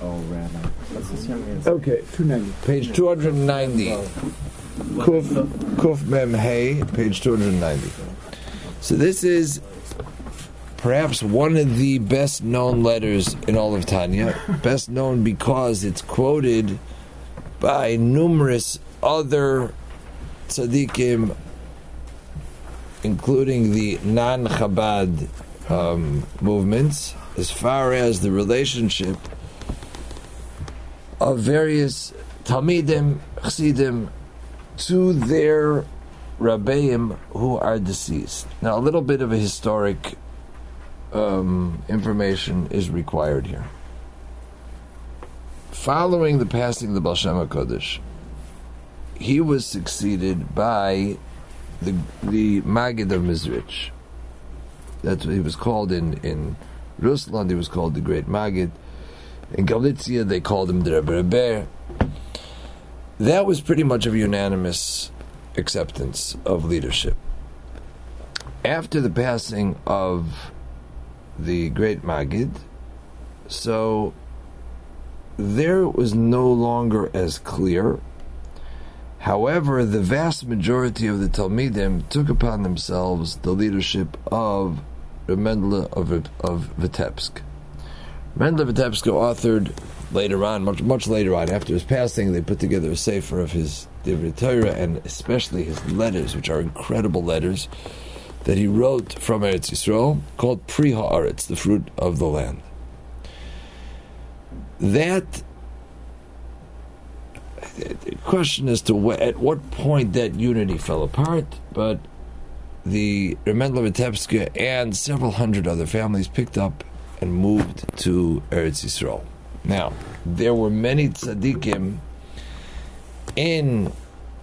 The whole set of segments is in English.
Oh, Okay, 290. page 290. Kuf, Kuf Mem Hey, page 290. So this is perhaps one of the best known letters in all of Tanya. Best known because it's quoted by numerous other tzaddikim, including the non Chabad um, movements, as far as the relationship of various Talmidim, Chassidim, to their Rabbeim who are deceased. Now, a little bit of a historic um, information is required here. Following the passing of the Baal Shem HaKodesh, he was succeeded by the the Maggid of Mizrich. That's what he was called in in Rusland. He was called the Great Maggid. In Galicia, they called him the Rebbe Rebbe. That was pretty much of unanimous acceptance of leadership. After the passing of the Great Maggid, so there was no longer as clear. However, the vast majority of the Talmidim took upon themselves the leadership of Mendele of, of Vitebsk. Mendele Vitebsk authored later on, much much later on, after his passing, they put together a sefer of his Divrei Torah and especially his letters, which are incredible letters that he wrote from Eretz Yisrael, called Pri Haaretz, the fruit of the land. That the question as to what, at what point that unity fell apart, but the Remendler and several hundred other families picked up and moved to Eretz Yisrael. Now, there were many tzaddikim in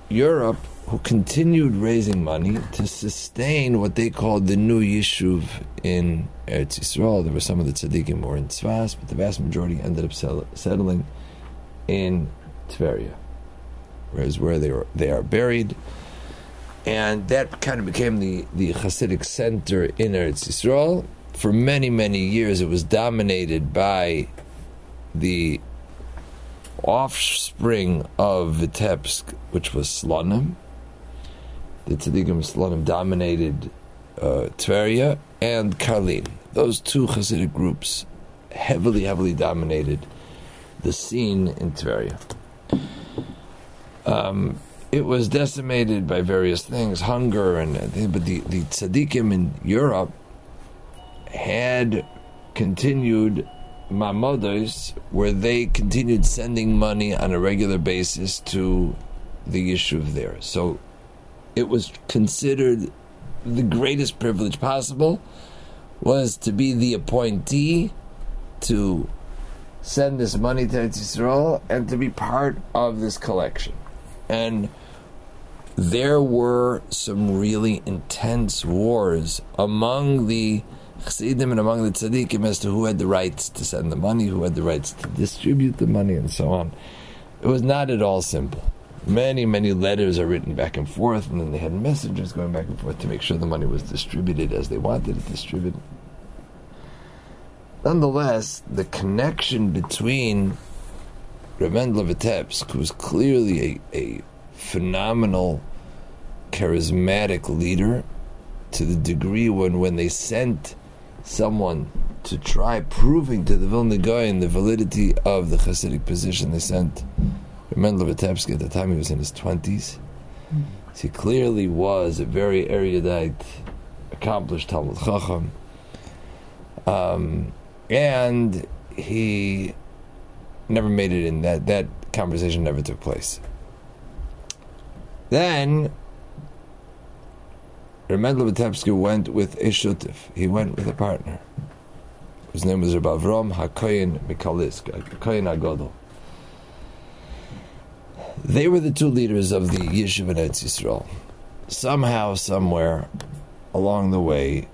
Europe who continued raising money to sustain what they called the new yishuv in Eretz Yisrael. There were some of the tzaddikim who were in Tzfas, but the vast majority ended up settling in Tveria, whereas where they were they are buried. And that kind of became the, the Hasidic center in Eretz Yisrael. For many, many years, it was dominated by the offspring of Vitebsk, which was Slonim. The Tzaddikim Slonim dominated uh, Tveria and Karlin. Those two Hasidic groups heavily, heavily dominated the scene in Tveria. Um, it was decimated by various things, hunger, and but the, the tzaddikim in Europe had continued maamados where they continued sending money on a regular basis to the yishuv there. So it was considered the greatest privilege possible was to be the appointee to send this money to Eretz Yisrael and to be part of this collection. And there were some really intense wars among the Chassidim and among the tzaddikim as to who had the rights to send the money, who had the rights to distribute the money, and so on. It was not at all simple. Many, many letters are written back and forth, and then they had messengers going back and forth to make sure the money was distributed as they wanted it distributed. Nonetheless, the connection between Vitebsk, who was clearly a, a phenomenal, charismatic leader, to the degree when, when they sent someone to try proving to the Vilna Gaon the validity of the Hasidic position, they sent Remendel Vitebsk at the time he was in his 20s. So he clearly was a very erudite, accomplished Talmid Chacham. Um, and he never made it in that that conversation never took place. Then Remendel Vitebsky went with a shutif. He went with a partner. His name was Rabbi Hakoyin Mikalisk, Hakoyin Agodol. They were the two leaders of the Yeshiva in Yisrael. Somehow, somewhere along the way,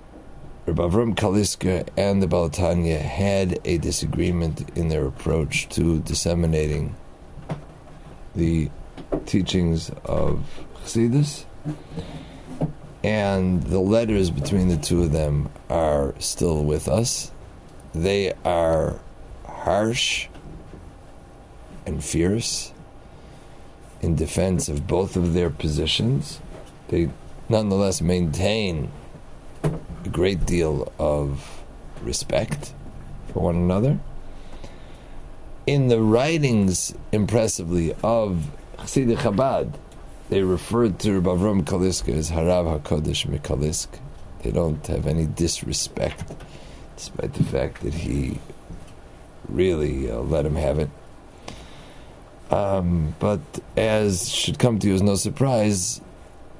Rabbi Avram Kaliska and the Balatanya had a disagreement in their approach to disseminating the teachings of Chassidus. And the letters between the two of them are still with us. They are harsh and fierce in defense of both of their positions. They nonetheless maintain a great deal of respect for one another. In the writings, impressively, of Chassidic Chabad, they referred to Rabbi Avram Kaliska as Harav HaKodesh Mikalisk. They don't have any disrespect, despite the fact that he really uh, let him have it. Um, but as should come to you as no surprise,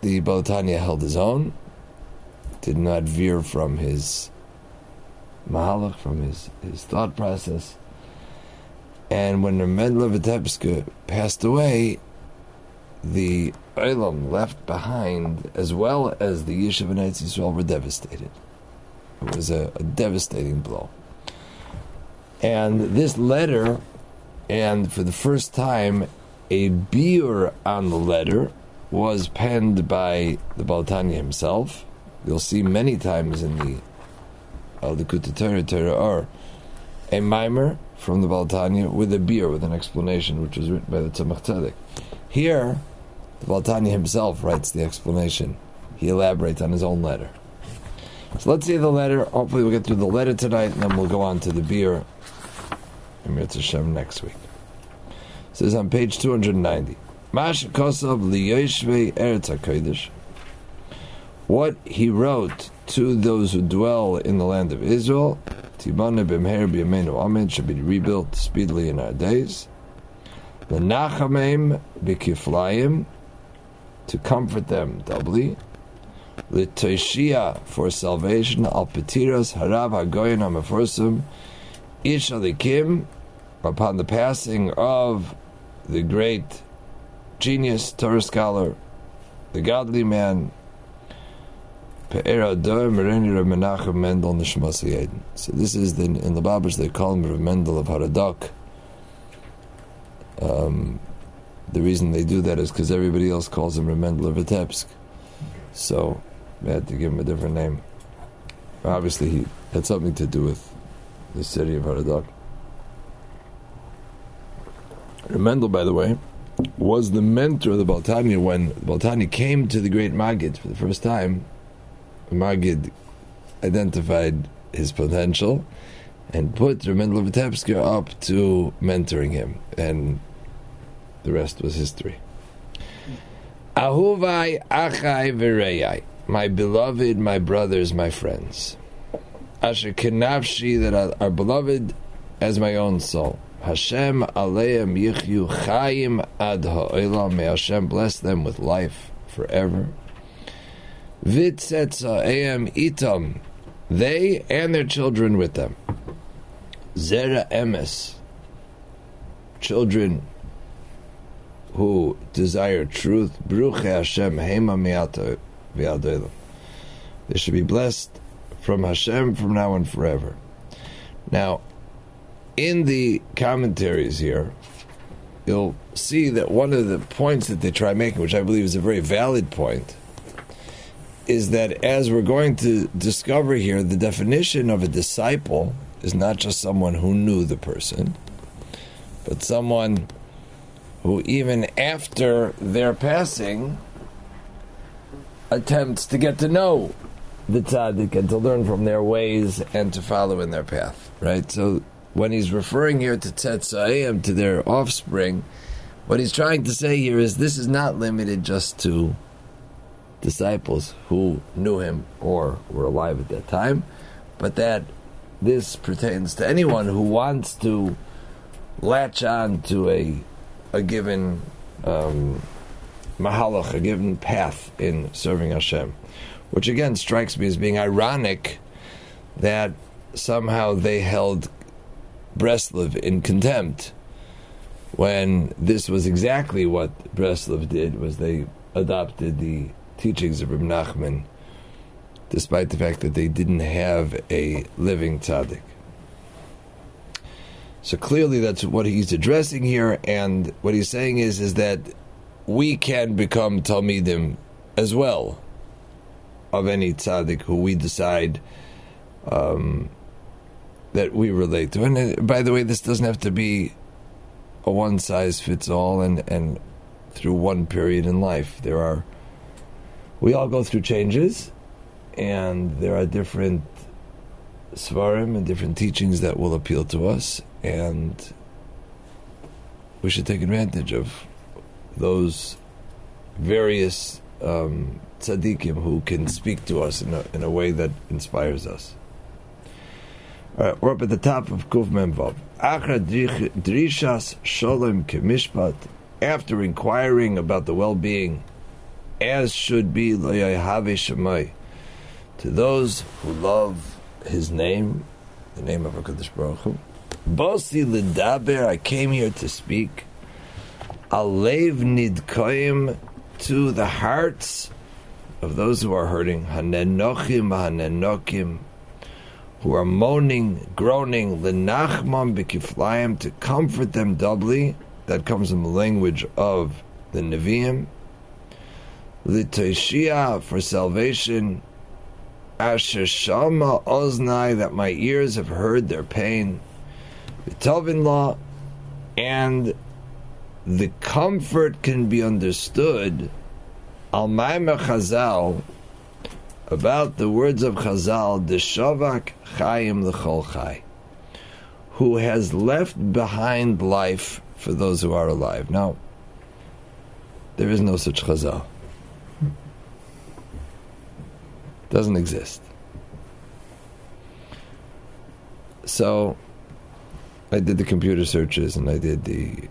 the Balatanya held his own, did not veer from his mahalach, from his, his thought process. And when Remendler Vitebska passed away, the Olam left behind, as well as the Yishuv and Eretz Yisrael, were devastated. It was a, a devastating blow. And this letter, and for the first time, a biur on the letter was penned by the Baltanya himself. You'll see many times in the uh, Al Dikuta Torah Torah or a mimer from the Baltanya with a biur, with an explanation, which was written by the Tzemach Tzedek. Here, the Baltanya himself writes the explanation. He elaborates on his own letter. So let's see the letter. Hopefully, we'll get through the letter tonight, and then we'll go on to the biur. Emir Hashem next week. It says on page 290. Mash Kosov Liyoshve Eretz HaKodesh. What he wrote to those who dwell in the land of Israel, Tibane B'mher B'yameinu Amen, should be rebuilt speedily in our days. L'nachamim B'kiflayim, to comfort them doubly. The L'toshia, for salvation, Al Petiras Harav HaGoyin HaMeforsim, Ish Alikim, upon the passing of the great genius, Torah scholar, the godly man, Rav. So this is the, in the Babish they call him Rav Mendel of Haradak. Um, the reason they do that is because everybody else calls him Rav Mendel of Vitebsk. So they had to give him a different name. Obviously, he had something to do with the city of Haradak. Mendel, by the way, was the mentor of the Baltani when the Baltani came to the great Magid for the first time. Magid identified his potential and put Remendel up to mentoring him, and the rest was history. Ahuvai achai v'reyai, my beloved, my brothers, my friends. Asher kenavshi that are, are beloved as my own soul. Hashem aleim yichyu chayim ad ha'olam. May Hashem bless them with life forever. Vitzetza am itam. They and their children with them. Zera emes. Children who desire truth. Bruche Hashem hema miata. They should be blessed from Hashem from now and forever. Now, in the commentaries here, you'll see that one of the points that they try making, which I believe is a very valid point, is that as we're going to discover here, the definition of a disciple is not just someone who knew the person, but someone who, even after their passing, attempts to get to know the tzaddik and to learn from their ways and to follow in their path. Right. So when he's referring here to tzetzayim to their offspring, what he's trying to say here is this is not limited just to disciples who knew him or were alive at that time, but that this pertains to anyone who wants to latch on to a a given um, mahalach, a given path in serving Hashem. Which again strikes me as being ironic that somehow they held Breslov in contempt when this was exactly what Breslov did was they adopted the teachings of Reb Nachman despite the fact that they didn't have a living tzaddik. So clearly that's what he's addressing here and what he's saying is is that we can become Talmidim as well of any tzaddik who we decide um, that we relate to. And uh, by the way, this doesn't have to be a one size fits all and, and through one period in life. There are, we all go through changes, and there are different svarim and different teachings that will appeal to us, and we should take advantage of those various um, tzaddikim who can speak to us in a, in a way that inspires us. All right, we're up at the top of Kuf Memvav. Achra drishas shalom kemishpat. After inquiring about the well-being, as should be shemai, to those who love His name, the name of Hakadosh Baruch Hu. Bosi lidaber. I came here to speak. Alev nidkoim to the hearts of those who are hurting. Hanenochim, hanenokim, who are moaning, groaning, lenachmam b'kiflayim, to comfort them doubly. That comes in the language of the Nevi'im. L'toishia, for salvation. Asher shama oznai, that my ears have heard their pain. V'tovin law, and the comfort can be understood al Chazal about the words of Chazal, the Shavak Chayim L'chol Chay, who has left behind life for those who are alive. Now, there is no such Chazal. Doesn't exist. So, I did the computer searches and I did the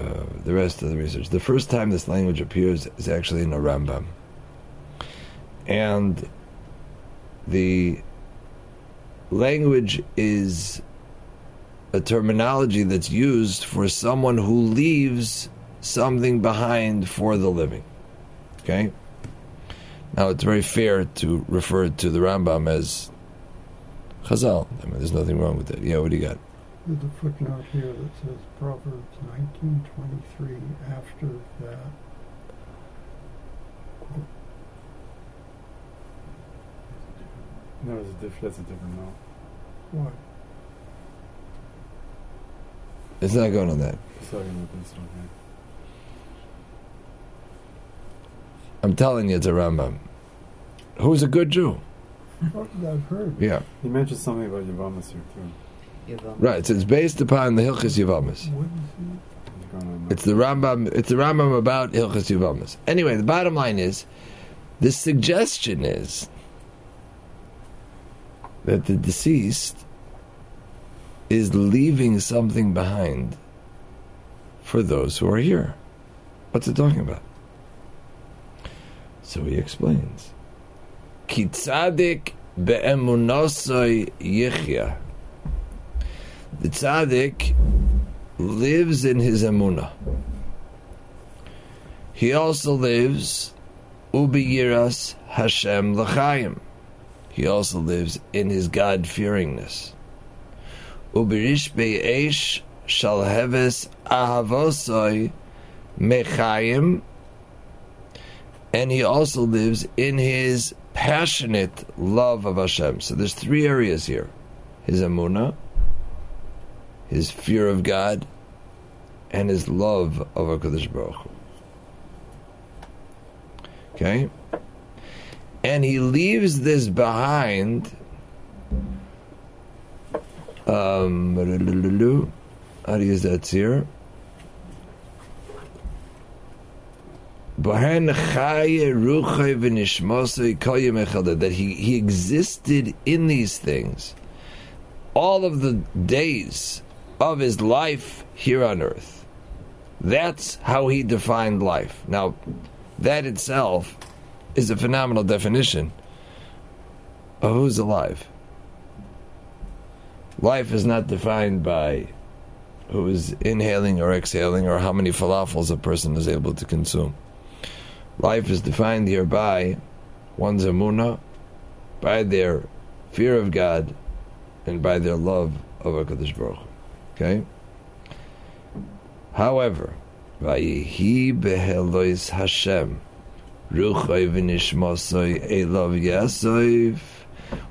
uh, the rest of the research. The first time this language appears is actually in a Rambam. And the language is a terminology that's used for someone who leaves something behind for the living. Okay? Now, it's very fair to refer to the Rambam as Chazal. I mean, there's nothing wrong with it. Yeah, what do you got? There's a footnote here that says Proverbs 19:23. After that, quote, No, it's a diff- that's a different note. what? It's not going on that. He's talking about this one here. I'm telling you, it's a Rambam. Who's a good Jew? I've heard. Yeah, He mentioned something about Yavamas here too. right. So it's based upon the Hilchas Yavamas. What is He's going on. It's the Rambam. It's the Rambam about Hilchas Yavamas. Anyway, the bottom line is, the suggestion is that the deceased is leaving something behind for those who are here. What's it talking about? So he explains. Kitzadik be'emunosoi yichya. The tzaddik lives in his emunah. He also lives ubiyiras Hashem l'chaim. He also lives in his God fearingness. Ubirish be'esh shalheves ahavosoi mechayim. And he also lives in his passionate love of Hashem. So there's three areas here: his emunah, his fear of God, and his love of Hakadosh Baruch Hu. Okay, and he leaves this behind. Um, how do you use that here? That he, he existed in these things all of the days of his life here on earth. That's how he defined life. Now, that itself is a phenomenal definition of who's alive. Life is not defined by who is inhaling or exhaling or how many falafels a person is able to consume. Life is defined here by one's emunah, by their fear of God, and by their love of HaKadosh Baruch Hu. Okay? However, Vayihi behelois Hashem,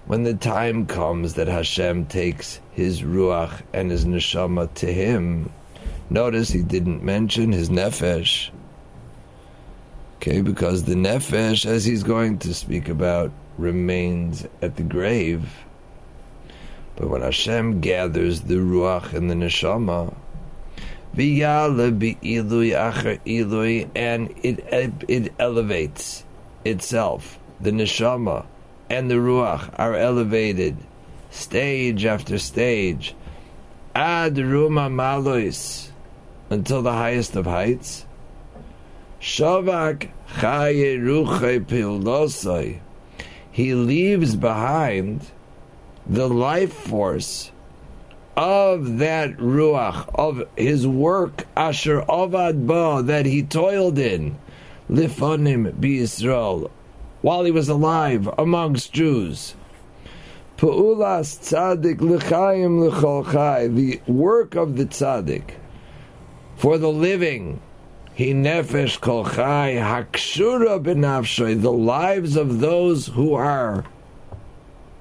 when the time comes that Hashem takes his ruach and his neshama to him, notice he didn't mention his nefesh. Okay, because the nefesh, as he's going to speak about, remains at the grave. But when Hashem gathers the ruach and the neshama, and it it elevates itself. The neshama and the ruach are elevated stage after stage ad ruma malois until the highest of heights. Shavak chaye pilosai. He leaves behind the life force of that ruach, of his work, asher avad ba, that he toiled in, lifonim Yisrael, while he was alive amongst Jews. Pu'ulas tzaddik l'chaim l'chol the work of the tzaddik for the living. He nefesh kol chai hakshura benafshoy, the lives of those who are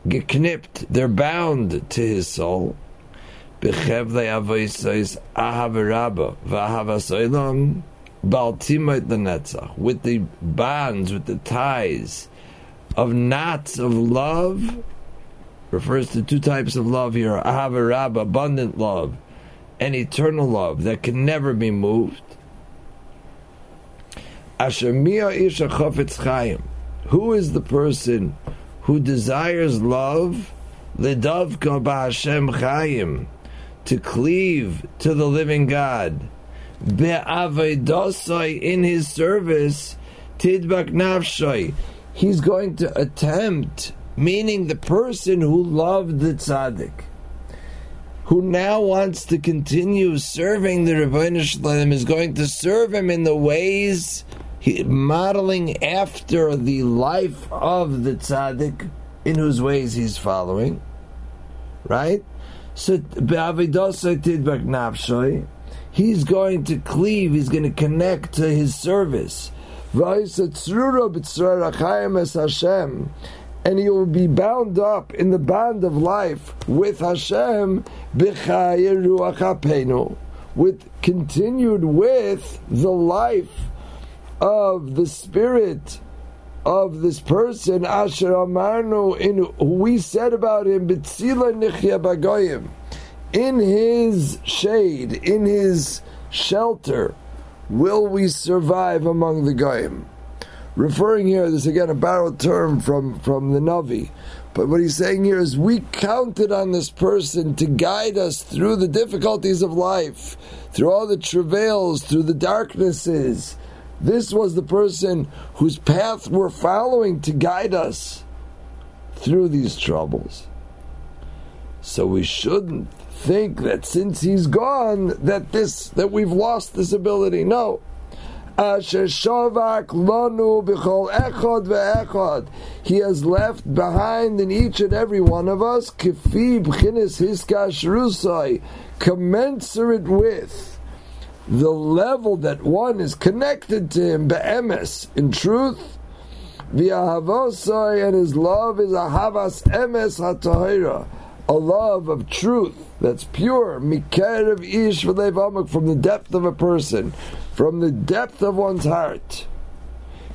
geknipped, they're bound to his soul. Bechevle avoisois ahavarabba v'ahavasoilam baltimot lenetzach, with the bonds, with the ties of knots of love, refers to two types of love here, ahavarabba, abundant love, and eternal love that can never be moved. Asher isha chofetz chayim. Who is the person who desires love? Lidavka ba'Hashem chayim to cleave to the living God. Be'avedosai in his service, tidbak nafshai. He's going to attempt, meaning the person who loved the tzaddik, who now wants to continue serving the Rebbeinu Shalom, is going to serve him in the ways he, modeling after the life of the tzaddik in whose ways he's following, right? So he's going to cleave, he's going to connect to his service. And he will be bound up in the band of life with Hashem, with continued with the life of the spirit of this person, Asher Amarnu, in who we said about him, B'tzila Nichya Bagoyim, in his shade, in his shelter, will we survive among the Goyim. Referring here, this again a borrowed term from, from the Navi. But what he's saying here is we counted on this person to guide us through the difficulties of life, through all the travails, through the darknesses, this was the person whose path we're following to guide us through these troubles. So we shouldn't think that since he's gone that this that we've lost this ability. No. He has left behind in each and every one of us commensurate with the level that one is connected to him, be'emes, in truth, v'ahavosai, and his love is a havas emes hatahira, a love of truth that's pure, mikerev ish v'lev from the depth of a person, from the depth of one's heart.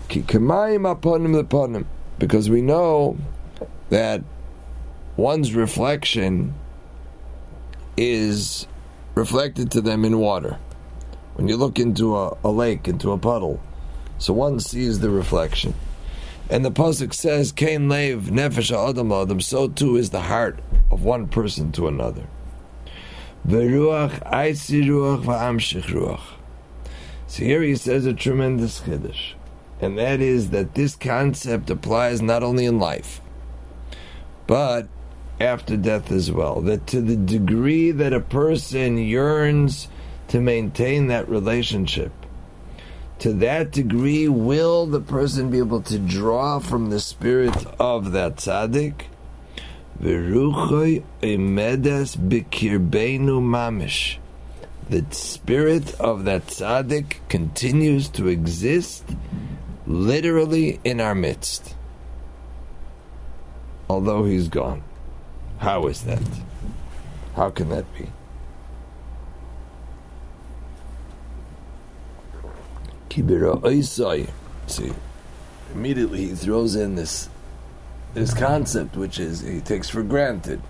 Ki kamayim aponim leponim, because we know that one's reflection is reflected to them in water when you look into a, a lake, into a puddle, so one sees the reflection. And the pasuk says, "Kain lev nefesh adam adam." So too is the heart of one person to another. Veruach ruach va'amshich. So here he says a tremendous chiddush, and that is that this concept applies not only in life, but after death as well. That to the degree that a person yearns to maintain that relationship. To that degree, will the person be able to draw from the spirit of that tzaddik? mamish. The spirit of that tzaddik continues to exist literally in our midst. although he's gone. How is that? How can that be? Kibira Oisai. See, immediately he throws in this this concept, which is he takes for granted.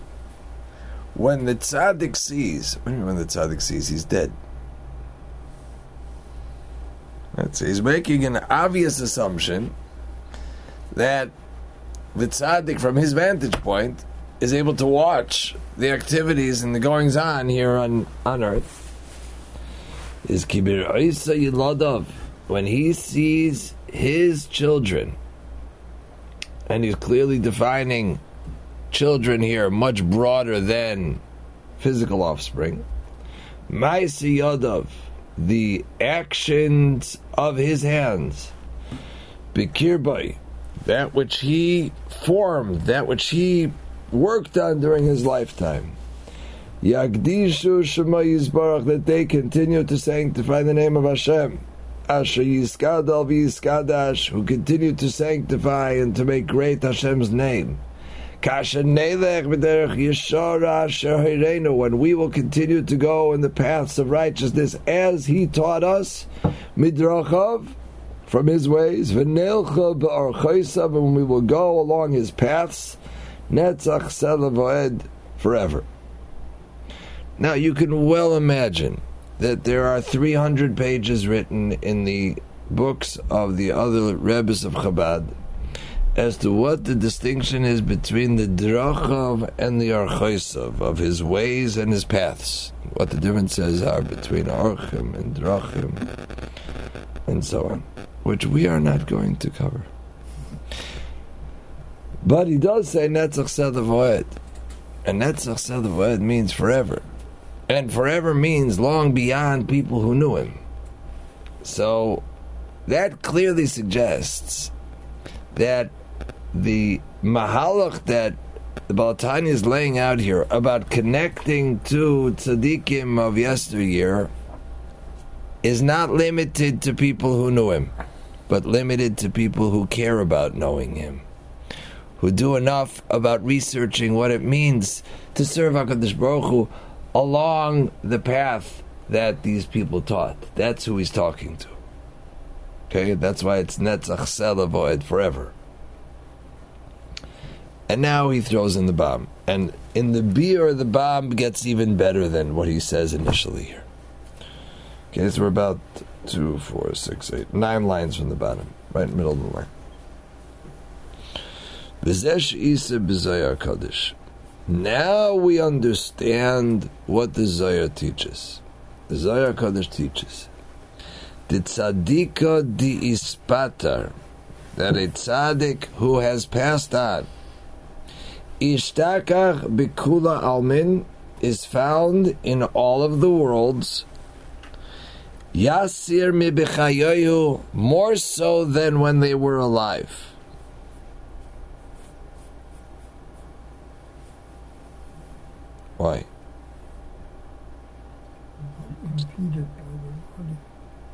When the tzaddik sees, when the tzaddik sees he's dead? That's, he's making an obvious assumption that the tzaddik, from his vantage point, is able to watch the activities and the goings on here on, on earth. Is kibir Yiladav when he sees his children, and he's clearly defining children here much broader than physical offspring. Maisi Yadav, the actions of his hands, Bikirbai, that which he formed, that which he worked on during his lifetime. Yagdishu Shema Yisbarach, that they continue to sanctify the name of Hashem. Asher Yiskadal Yiskadash, who continue to sanctify and to make great Hashem's name. When we will continue to go in the paths of righteousness as He taught us, midrachav, from His ways, and we will go along His paths, netzach forever. Now you can well imagine that there are 300 pages written in the books of the other Rebbes of Chabad as to what the distinction is between the drachav and the archaisav of his ways and his paths. What the differences are between archim and drachim, and so on, which we are not going to cover. But he does say netzach sedavoed, and netzach sedavoed means forever, and forever means long beyond people who knew him. So that clearly suggests that the mahalach that the Balatani is laying out here about connecting to tzaddikim of yesteryear is not limited to people who knew him, but limited to people who care about knowing him, who do enough about researching what it means to serve Hakadosh Baruch Hu along the path that these people taught. That's who he's talking to. Okay, that's why it's netzach selavoid forever. And now he throws in the bomb. And in the biur, the bomb gets even better than what he says initially here. Okay, so we're about two, four, six, eight, nine lines from the bottom, right in the middle of the line. V'zesh isa b'Zohar kaddish. Now we understand what the Zohar teaches. The Zohar Kaddish teaches. The tzadika di ispatar, that a tzaddik who has passed on, Ishtakach Bikula Almin is found in all of the worlds. Yasir Mibichayoyu, more so than when they were alive. Why?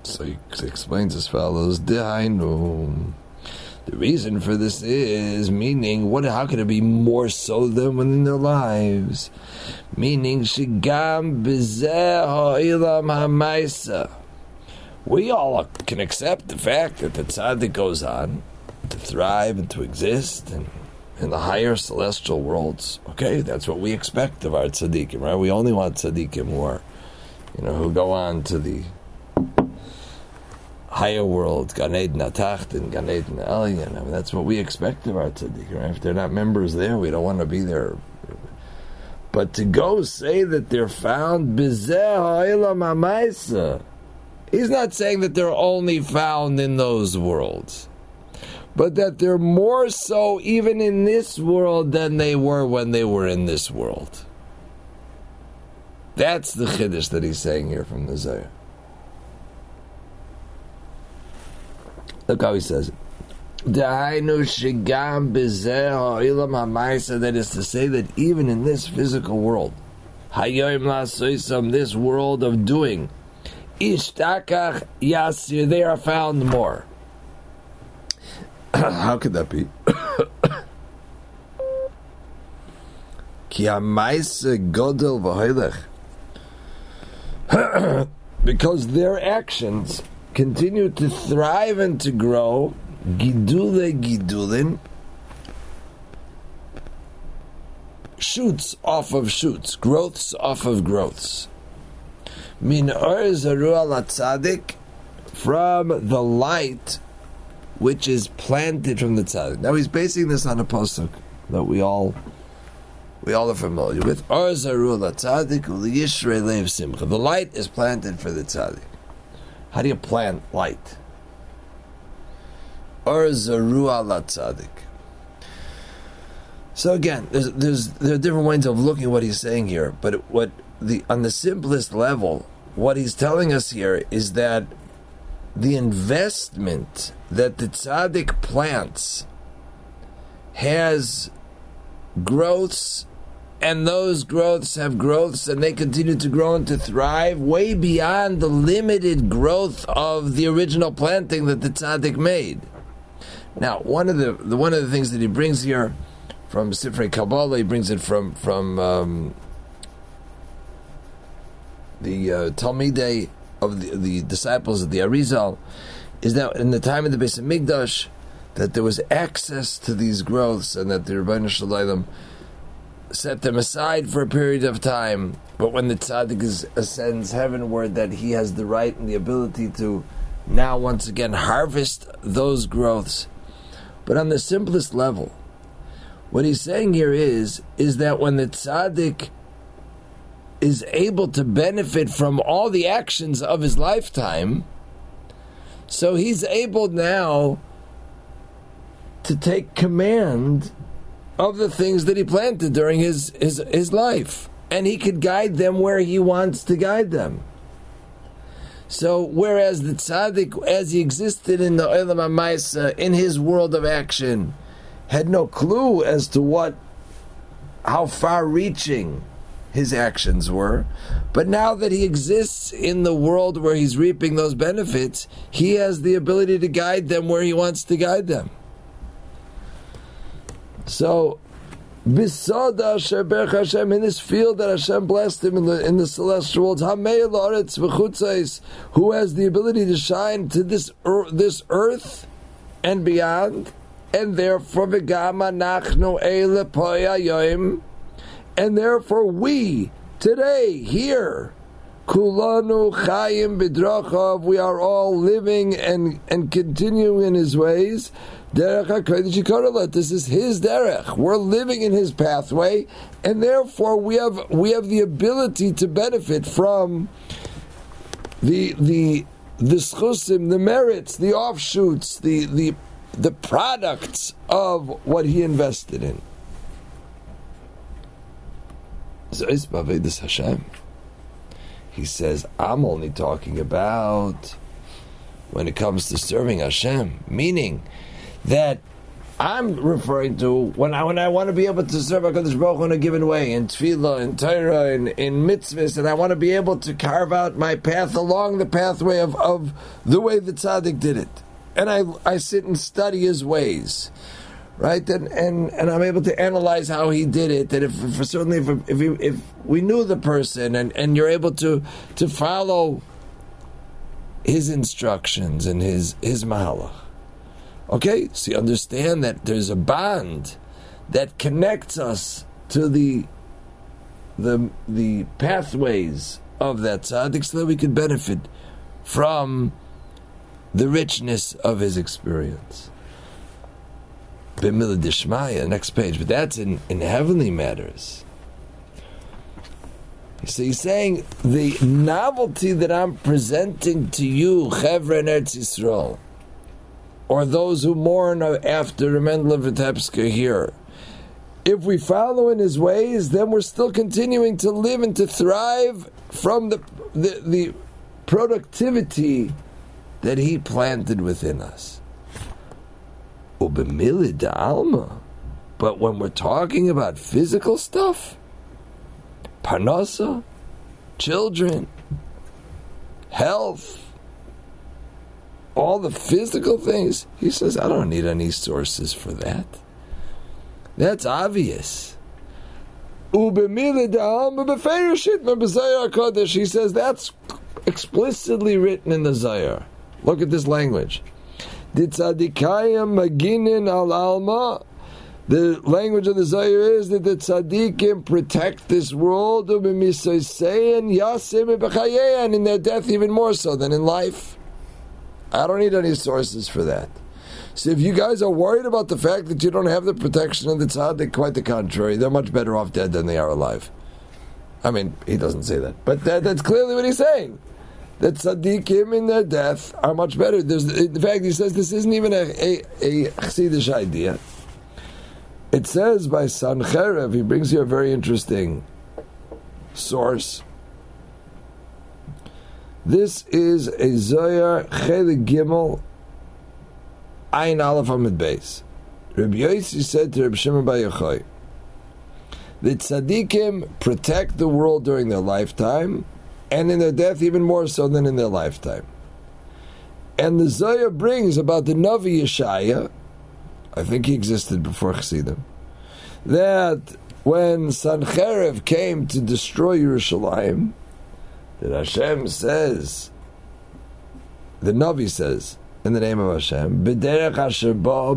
So he explains as follows. The reason for this is meaning what? How could it be more so than within their lives? Meaning shigam ilam hamaisa. We all can accept the fact that the tzaddik goes on to thrive and to exist and in the higher celestial worlds. Okay, that's what we expect of our tzaddikim, right? We only want tzaddikim who are, you know, who go on to the higher world, Gan Eden Atacht and Gan Eden Elyon. I mean, that's what we expect of our tzaddik. Right? If they're not members there, we don't want to be there. But to go say that they're found He's not saying that they're only found in those worlds, but that they're more so even in this world than they were when they were in this world. That's the chiddush that he's saying here from the Zohar. Look how he says it. That is to say that even in this physical world, this world of doing, they are found more. How could that be? Because their actions continue to thrive and to grow, gidule gidulin, shoots off of shoots, growths off of growths. Min zarua latzadik, from the light which is planted from the tzaddik. Now he's basing this on a pasuk that we all we all are familiar with. The light is planted for the tzaddik. How do you plant light? Latzadik. So again, there's, there's there are different ways of looking at what he's saying here, but what the on the simplest level, what he's telling us here is that the investment that the tzaddik plants has growths, and those growths have growths, and they continue to grow and to thrive way beyond the limited growth of the original planting that the tzaddik made. Now, one of the, the one of the things that he brings here from Sifrei Kabbalah, he brings it from from um, the uh, Talmidei of the, the disciples of the Arizal, is now in the time of the Beis Hamikdash, that there was access to these growths, and that the Rebbeinu Shalom set them aside for a period of time. But when the tzaddik is, ascends heavenward, that he has the right and the ability to now once again harvest those growths. But on the simplest level, what he's saying here is is that when the tzaddik is able to benefit from all the actions of his lifetime, so he's able now to take command of the things that he planted during his, his, his life. And he could guide them where he wants to guide them. So, whereas the tzaddik, as he existed in the Olam HaMaisa, in his world of action, had no clue as to what, how far-reaching his actions were. But now that he exists in the world where he's reaping those benefits, he has the ability to guide them where he wants to guide them. So, Bisada Sheberch Hashem in this field that Hashem blessed him in the in the celestial worlds, who has the ability to shine to this this earth and beyond, and therefore v'gama nachnu eile poya and therefore we today here. Kulanu chayim bidrachav. We are all living and and continuing in His ways. Derech This is His derech. We're living in His pathway, and therefore we have we have the ability to benefit from the the the schusim, the merits, the offshoots, the the the products of what He invested in. He says, I'm only talking about when it comes to serving Hashem, meaning that I'm referring to when I when I want to be able to serve Hakadosh Baruch Hu in a given way in tefillah, in Torah, in, in mitzvahs, and I want to be able to carve out my path along the pathway of, of the way the tzaddik did it, and I I sit and study his ways, right? And and, and I'm able to analyze how he did it. That if, if certainly if if, he, if we knew the person, and, and you're able to to follow his instructions and his his mahalach. Okay, so you understand that there's a bond that connects us to the the the pathways of that tzaddik so that we can benefit from the richness of his experience. Bimila Dishmaya, next page, but that's in, in heavenly matters. So he's saying the novelty that I'm presenting to you, Chevra and Yisrael, or those who mourn after Mendel Vitebska here. If we follow in his ways, then we're still continuing to live and to thrive from the, the, the productivity that he planted within us. Alma. But when we're talking about physical stuff, parnasa, children, health, all the physical things. He says, I don't need any sources for that. That's obvious. He says that's explicitly written in the Zohar. Look at this language. Ditzadikayim maginin al alma. The language of the Zohar is that the tzaddikim protect this world and in their death even more so than in life. I don't need any sources for that. So if you guys are worried about the fact that you don't have the protection of the tzaddik, quite the contrary. They're much better off dead than they are alive. I mean, he doesn't say that, but that, that's clearly what he's saying. That tzaddikim in their death are much better. There's, in fact, he says this isn't even a, a, a chassidish idea. It says by Sancherev, he brings you a very interesting source. This is a Zohar Chelik Gimel Ein Aleph Amid Beis. Rabbi Yossi said to Rabbi Shimon Bar Yochai that tzaddikim protect the world during their lifetime, and in their death even more so than in their lifetime. And the Zohar brings about the Navi Yeshaya, I think he existed before Chassidim, that when Sancherev came to destroy Yerushalayim, that Hashem says, the Navi says, in the name of Hashem. B'derech asher ba.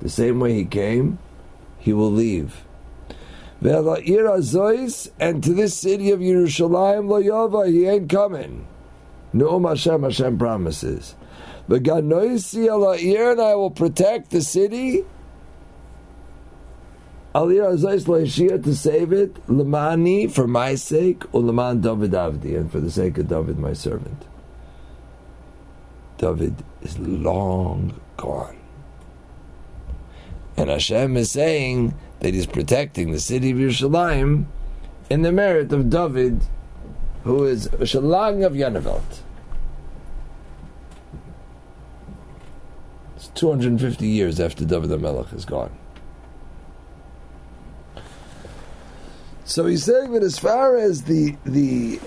The same way he came, he will leave. And to this city of Yerushalayim lo yova, he ain't coming. No Hashem, Hashem promises. V'ganoisi ala'ir, and I will protect the city. Aliyah Azois Loishia to save it, Lamani for my sake, or Laman David Avdi, and for the sake of David my servant. David is long gone. And Hashem is saying that He's protecting the city of Yerushalayim in the merit of David, who is Shalang of Yanavelt. It's 250 years after David the Melech is gone. So he's saying that as far as the the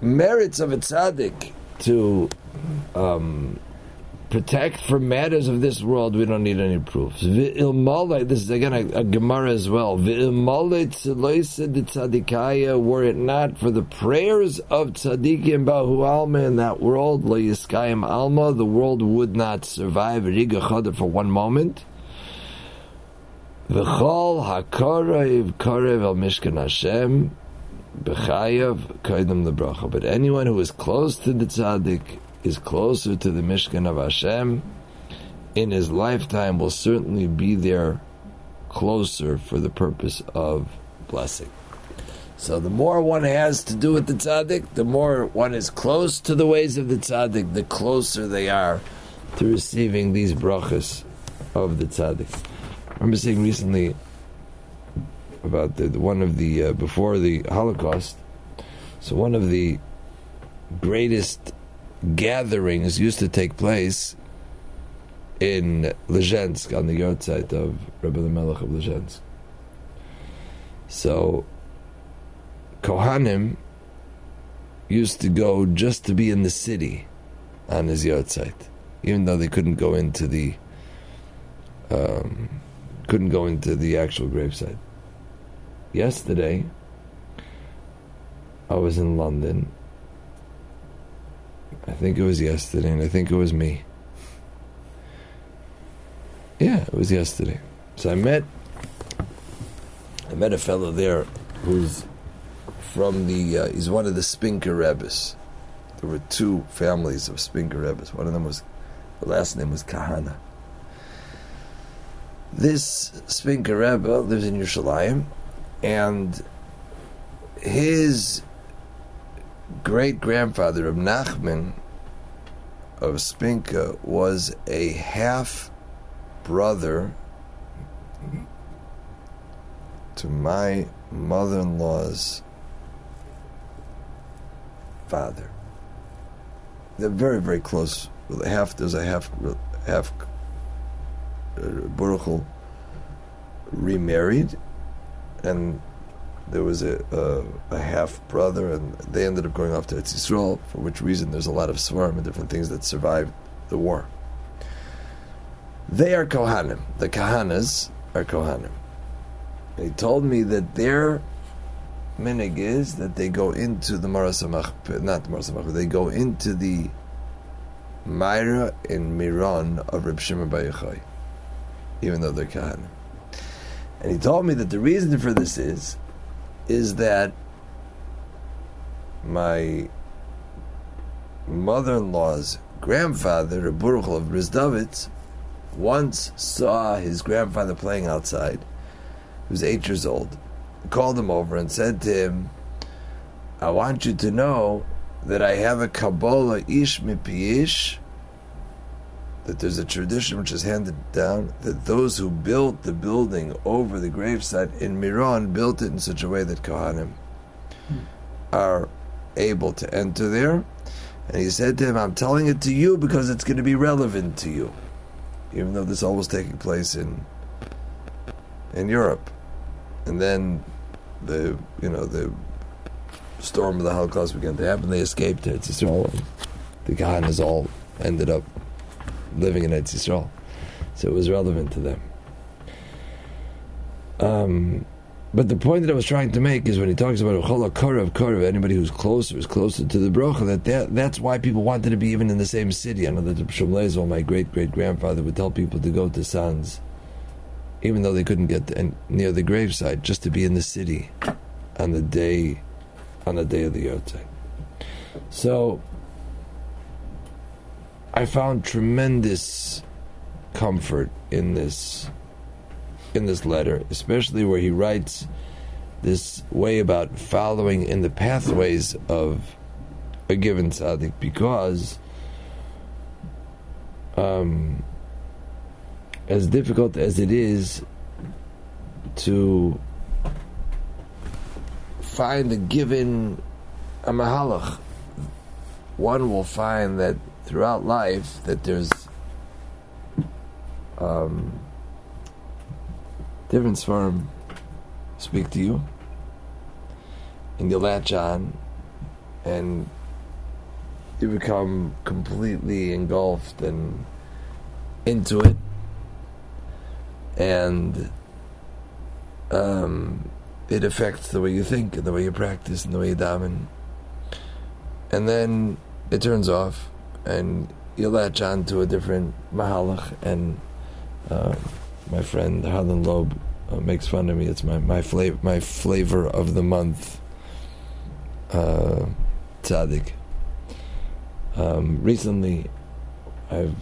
merits of a tzaddik to um, protect from matters of this world, we don't need any proofs. This is again a, a Gemara as well. Were it not for the prayers of tzaddikim bahu alma in that world, alma, the world would not survive for one moment. Mishkan. But anyone who is close to the tzaddik is closer to the Mishkan of Hashem, in his lifetime will certainly be there closer for the purpose of blessing. So the more one has to do with the tzaddik, the more one is close to the ways of the tzaddik, the closer they are to receiving these brachas of the tzaddik. I remember saying recently about the, the one of the uh, before the Holocaust. So one of the greatest gatherings used to take place in Lezhensk on the outside of Rebbe Elimelech of Lezhensk. So Kohanim used to go just to be in the city on his yahrzeit, even though they couldn't go into the um, couldn't go into the actual gravesite. Yesterday, I was in London I think it was yesterday, and I think it was me. Yeah, it was yesterday. So I met, I met a fellow there who's from the. Uh, he's one of the Spinker Rebbes. There were two families of Spinker Rebbes. One of them was, the last name was Kahana. This Spinker Rebbe lives in Yerushalayim, and his great grandfather of Nachman of Spinka was a half brother to my mother in law's father. They're very, very close. Half there's a half half uh, Baruch remarried, and there was a, a, a, half brother, and they ended up going off to Eretz Yisrael, for which reason there's a lot of svarim and different things that survived the war. They are Kohanim. The Kahanas are Kohanim. He told me that their minhag is that they go into the Marasamach, not the Marasamach, they go into the Myra in Meron of Reb Shimon Bar Yochai, even though they're Kohanim. And he told me that the reason for this is, is that my mother-in-law's grandfather, Reb Baruch of Brizdovitz, once saw his grandfather playing outside. He was eight years old. Called him over and said to him, I want you to know that I have a Kabbalah ish mipiyish, that there's a tradition which is handed down that those who built the building over the gravesite in Meron built it in such a way that Kohanim are able to enter there. And he said to him, I'm telling it to you because it's going to be relevant to you. Even though this all was taking place in in Europe. And then the you know, the storm of the Holocaust began to happen, they escaped to Eretz Yisrael. The Kahanas all ended up living in Eretz Yisrael. So it was relevant to them. Um, but the point that I was trying to make is when he talks about Korav Korav, anybody who's closer is closer to the Brocha, that, that that's why people wanted to be even in the same city. I know that Shom my great great grandfather, would tell people to go to Sanz, even though they couldn't get near the gravesite, just to be in the city on the day on the day of the Yotzei. So I found tremendous comfort in this in this letter, especially where he writes this way about following in the pathways of a given tzaddik, because um, as difficult as it is to find a given a mahalach, one will find that throughout life that there's um, different svarim speak to you, and you latch on, and you become completely engulfed and into it, and um, it affects the way you think and the way you practice and the way you daven, and then it turns off, and you latch on to a different mahalach and. Uh, my friend Harlan Loeb uh, makes fun of me. It's my my flavor my flavor of the month. Uh, tzaddik. Um, recently, I've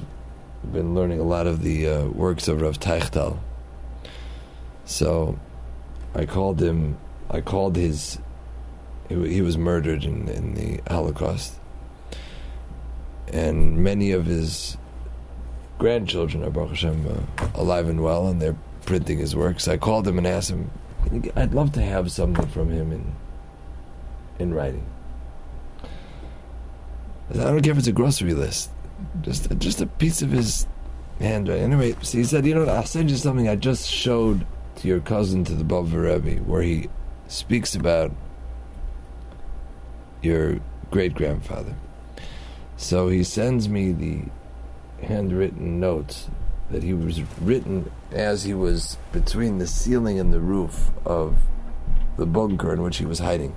been learning a lot of the uh, works of Rav Teichtal. So, I called him. I called his. He, was murdered in, in the Holocaust, and many of his grandchildren are Baruch Hashem uh, alive and well, and they're printing his works. I called him and asked him, I'd love to have something from him in in writing. I don't care if it's a grocery list, just just a piece of his handwriting. Anyway, so he said, you know, what, I'll send you something I just showed to your cousin to the Bava Rebbe, where he speaks about your great grandfather. So he sends me the handwritten notes that he was written as he was between the ceiling and the roof of the bunker in which he was hiding.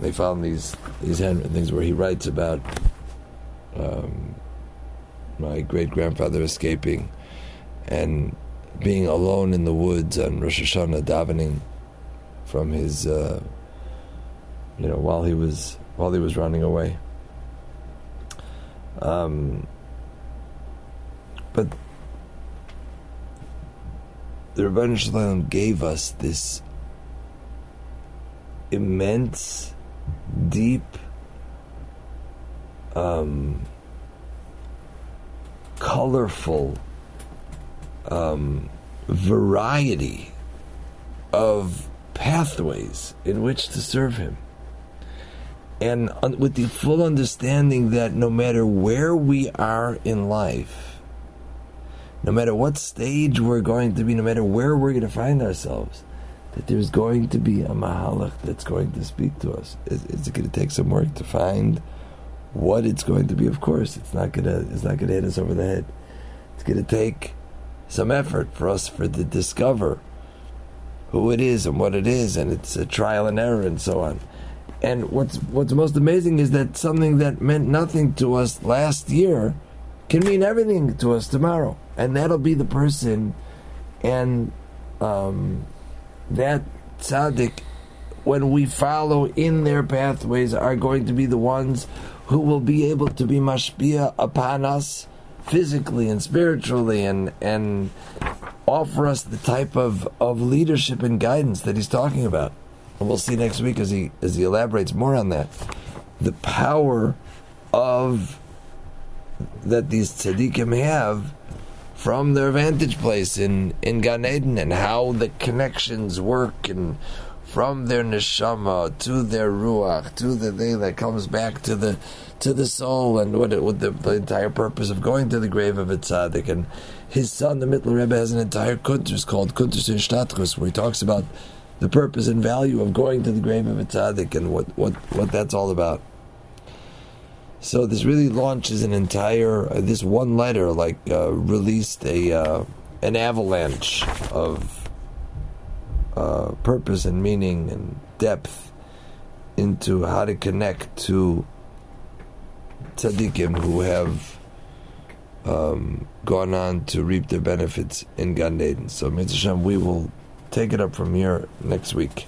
They found these these handwritten things where he writes about um, my great grandfather escaping and being alone in the woods on Rosh Hashanah davening from his, uh, you know, while he was while he was running away. Um, but the Rebbeinu Shalom gave us this immense, deep, um, colorful um, variety of pathways in which to serve Him. And with the full understanding that no matter where we are in life, no matter what stage we're going to be, no matter where we're going to find ourselves, that there's going to be a mahalach that's going to speak to us. Is it going to take some work to find what it's going to be? Of course, it's not going to. It's not going to hit us over the head. It's going to take some effort for us for to discover who it is and what it is, and it's a trial and error and so on. And what's what's most amazing is that something that meant nothing to us last year can mean everything to us tomorrow, and that'll be the person, and um, that tzaddik, when we follow in their pathways, are going to be the ones who will be able to be mashpia upon us physically and spiritually, and and offer us the type of, of leadership and guidance that he's talking about. And we'll see next week as he as he elaborates more on that. The power of that these tzaddikim have from their vantage place in, in Gan Eden and how the connections work and from their neshama to their ruach to the thing that comes back to the to the soul and what, it, what the, the, entire purpose of going to the grave of a tzaddik and his son the Mittler Rebbe has an entire kuntres called Kuntres in where he talks about the purpose and value of going to the grave of a tzaddik and what, what, what that's all about. So this really launches an entire uh, this one letter like uh, released a uh, an avalanche of uh, purpose and meaning and depth into how to connect to tzaddikim who have um, gone on to reap their benefits in Gan Eden. So Mitzvah we will take it up from here next week.